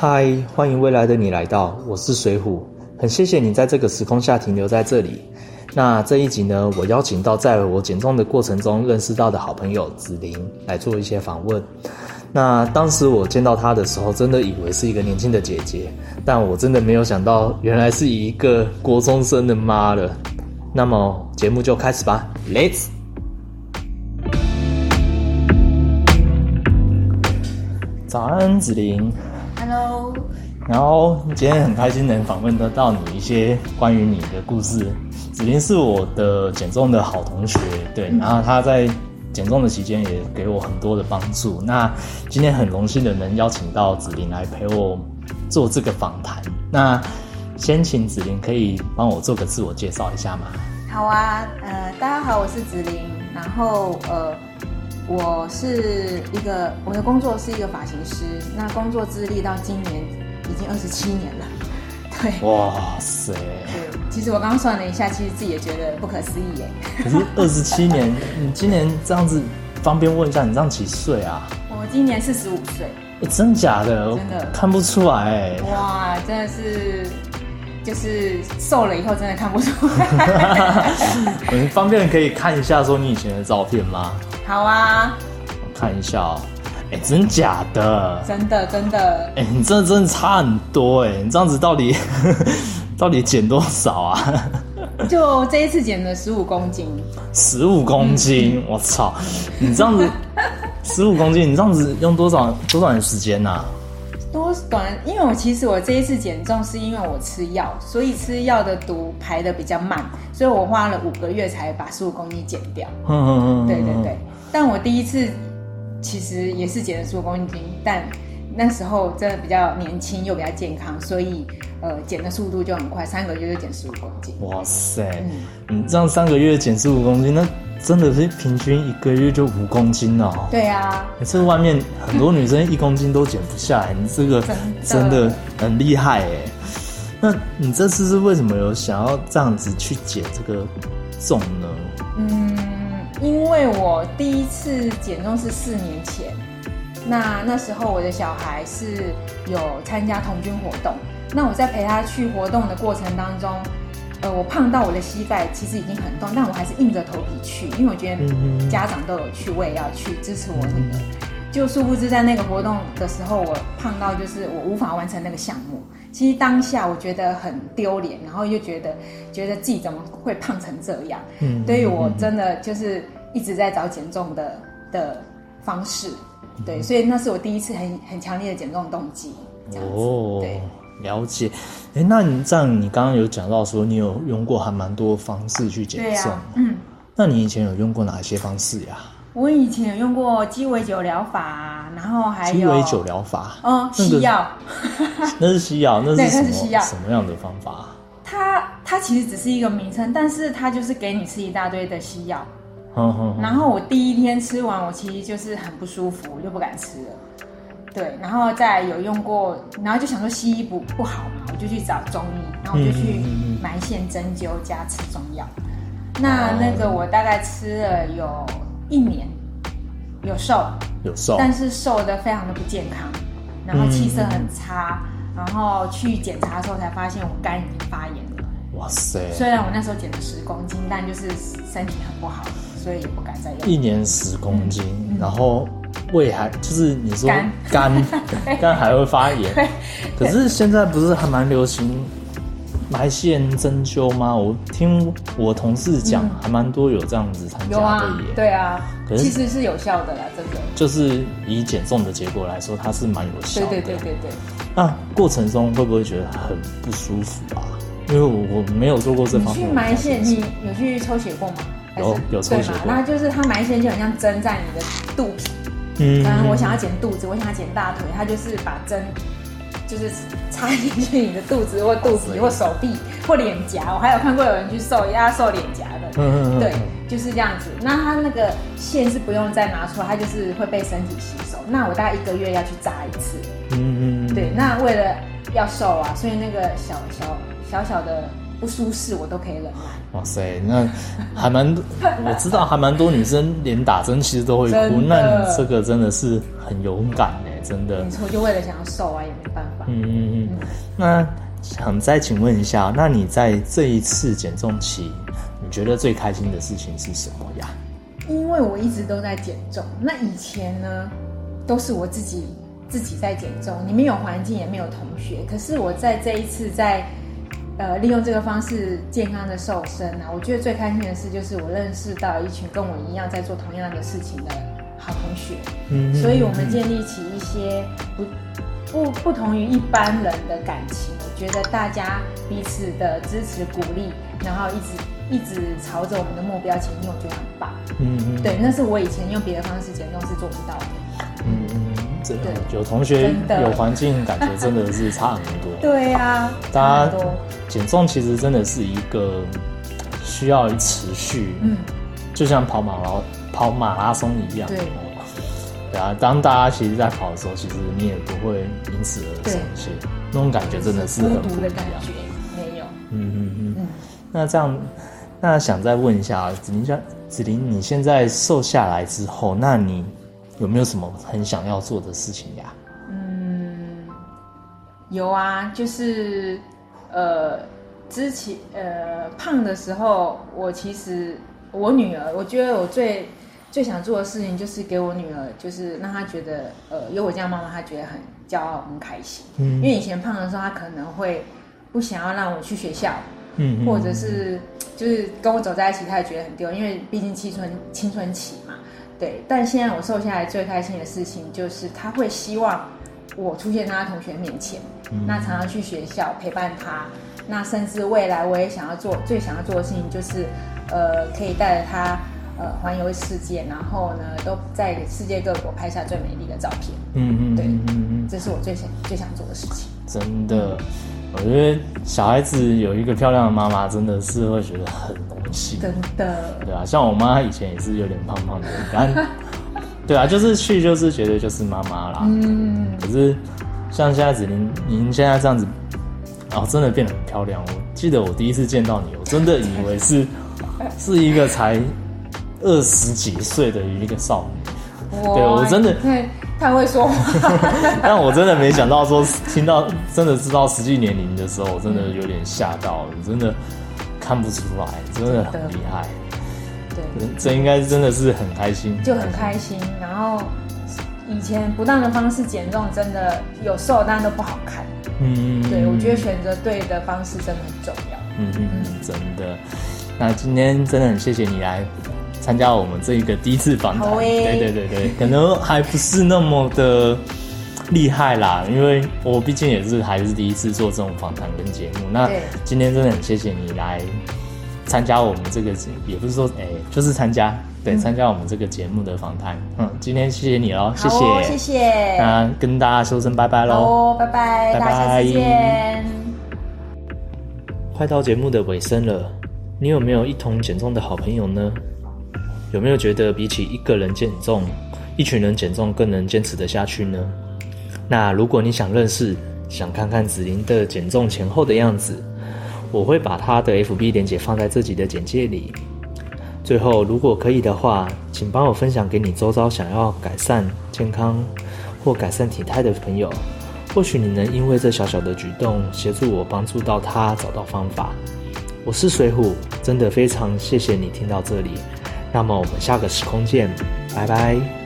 嗨，欢迎未来的你来到，我是水虎，很谢谢你在这个时空下停留在这里。那这一集呢，我邀请到在我减重的过程中认识到的好朋友子琳来做一些访问。那当时我见到她的时候，真的以为是一个年轻的姐姐，但我真的没有想到，原来是一个国中生的妈了。那么节目就开始吧，Let's。早安，子琳。Hello，然后今天很开心能访问得到你一些关于你的故事。子琳是我的减重的好同学，对，然后他在减重的期间也给我很多的帮助。那今天很荣幸的能邀请到子琳来陪我做这个访谈。那先请子琳可以帮我做个自我介绍一下吗？好啊，呃，大家好，我是子琳，然后呃，我是一个我的工作是一个发型师，那工作资历到今年已经二十七年了，对。哇塞！对，其实我刚刚算了一下，其实自己也觉得不可思议耶。可是二十七年，你今年这样子，方便问一下，你这样几岁啊？我今年四十五岁，欸真假的？真的看不出来哎。哇，真的是，就是瘦了以后真的看不出来。我们方便可以看一下说你以前的照片吗？好啊，我看一下哦、哎、真假的？真的真的，哎、你这真的差很多哎！你这样子到底 到底减多少啊？就这一次减了十五公斤，十五公斤，我操！你这样子十五公斤，你这样子用多少多少年时间呐、多短？因为我其实我这一次减重是因为我吃药，所以吃药的毒排的比较慢，所以我花了五个月才把十五公斤减掉。嗯嗯嗯，对对对，但我第一次其实也是减了十五公斤，但那时候真的比较年轻又比较健康，所以呃减的速度就很快，三个月就减十五公斤。哇塞！嗯，你这样三个月减十五公斤，那真的是平均一个月就五公斤哦。对啊，欸这外面很多女生一公斤都减不下来，你这个 真的很厉害哎。那你这次是为什么有想要这样子去减这个重呢？嗯，因为我第一次减重是四年前，那那时候我的小孩是有参加童军活动，那我在陪他去活动的过程当中，呃，我胖到我的膝盖其实已经很痛，但我还是硬着头皮去，因为我觉得嗯家长都有去，我也要去支持我女儿。就殊不知在那个活动的时候，我胖到就是我无法完成那个项目。其实当下我觉得很丢脸，然后又觉得觉得自己怎么会胖成这样，嗯所以我真的就是一直在找减重的的方式，对，所以那是我第一次很很强烈的减重动机，这样子，哦。对，了解。哎、那你这样，你刚刚有讲到说你有用过还蛮多方式去减重，嗯，那你以前有用过哪些方式呀？我以前有用过鸡尾酒疗法，然后还有鸡尾酒疗法，哦，那个西药。那是西药，那对是什么什么样的方法？它它其实只是一个名称，但是它就是给你吃一大堆的西药。然后我第一天吃完，我其实就是很不舒服，我就不敢吃了。对，然后再有用过，然后就想说西医不不好嘛，我就去找中医，然后我就去埋线针灸加吃中药。那那个我大概吃了有一年，有瘦，有瘦，但是瘦的非常的不健康，然后气色很差，然后去检查的时候才发现我肝已经发炎了。哇塞！虽然我那时候减了十公斤，但就是身体很不好，所以也不敢再用。一年十公斤，然后胃还就是你说肝肝肝还会发炎，可是现在不是还蛮流行埋线针灸吗？我听我同事讲，嗯还蛮多有这样子参加的耶。，对啊，可是其实是有效的啦，真的。就是以减重的结果来说，它是蛮有效的。对对对对对，那过程中会不会觉得很不舒服啊？因为我我没有做过这方面去埋线，你有去抽血过吗？有有抽血过那就是它埋线就很像针在你的肚皮。嗯我想要减肚子，我想要减大腿，它就是把针就是插进去你的肚子或肚皮或手臂或脸颊。我还有看过有人去瘦压瘦脸颊的，嗯嗯嗯对，就是这样子。那它那个线是不用再拿出来，它就是会被身体吸收。那我大概一个月要去扎一次，嗯嗯嗯，对。那为了要瘦啊，所以那个小小小小的不舒适我都可以忍耐。哇塞，那还蛮，我知道还蛮多女生连打针其实都会哭，那你这个真的是很勇敢哎，真的没。错，就为了想要瘦啊，也没办法。嗯嗯嗯。那想再请问一下，那你在这一次减重期，你觉得最开心的事情是什么呀？因为我一直都在减重，那以前呢，都是我自己自己在减重，你没有环境，也没有同学。可是我在这一次在呃利用这个方式健康的瘦身啊，我觉得最开心的事就是我认识到一群跟我一样在做同样的事情的好同学，嗯所以我们建立起一些不不不同于一般人的感情。我觉得大家彼此的支持鼓励，然后一直一直朝着我们的目标前进，我觉得很棒。嗯嗯对，那是我以前用别的方式减重是做不到的。真的有同学有环境，感觉真的是差很多。对呀、大家减重其实真的是一个需要持续，嗯，就像跑马拉跑马拉松一样。对啊，当大家其实在跑的时候，其实你也不会因此而松懈，那种感觉真的是很孤不一样。独的感觉没有。嗯嗯嗯。嗯，那这样，那想再问一下子琳家子琳，你现在瘦下来之后，那你有没有什么很想要做的事情呀？嗯有啊，就是呃，之前呃胖的时候，我其实我女儿，我觉得我最最想做的事情就是给我女儿，就是让她觉得呃有我这样妈妈，她觉得很骄傲、很开心。嗯因为以前胖的时候，她可能会不想要让我去学校，嗯或者是就是跟我走在一起，他也觉得很丢，因为毕竟青春青春期嘛，对。但现在我瘦下来最开心的事情就是他会希望我出现在他同学面前，那常常去学校陪伴他，那甚至未来我也想要做最想要做的事情就是，呃，可以带着他呃环游世界，然后呢都在世界各国拍下最美丽的照片，嗯嗯对嗯嗯嗯，这是我最想最想做的事情。真的，我觉得小孩子有一个漂亮的妈妈，真的是会觉得很荣幸。真的，对啊，像我妈以前也是有点胖胖的，但 对啊，就是去就是觉得就是妈妈啦。嗯，可是像现在子琳，您现在这样子，哦，真的变得很漂亮。我记得我第一次见到你，我真的以为是 是一个才二十几岁的一个少女，对我真的太太会说话。但我真的没想到说听到真的知道实际年龄的时候，我真的有点吓到了，真的看不出来，真的很厉害。对，这应该真的是很开心，就很开心。然后以前不当的方式减重，真的有瘦，但都不好看。嗯，对，我觉得选择对的方式真的很重要。嗯嗯嗯，真的。那今天真的很谢谢你来参加我们这一个第一次访谈。对对对对，可能还不是那么的厉害啦，因为我毕竟也是还是第一次做这种访谈跟节目。那今天真的很谢谢你来参加我们这个，也不是说哎、就是参加，对，参加我们这个节目的访谈。嗯，今天谢谢你喽，谢谢哦，谢谢。那跟大家说声拜拜喽。哦，拜拜，拜拜大家见。快到节目的尾声了，你有没有一同减重的好朋友呢？有没有觉得比起一个人减重，一群人减重更能坚持得下去呢？那如果你想认识，想看看子琳的减重前后的样子，我会把她的 FB 链接放在这集的简介里。最后，如果可以的话，请帮我分享给你周遭想要改善健康或改善体态的朋友。或许你能因为这小小的举动，协助我帮助到他找到方法。我是水虎，真的非常谢谢你听到这里。那么我们下个时空见，拜拜。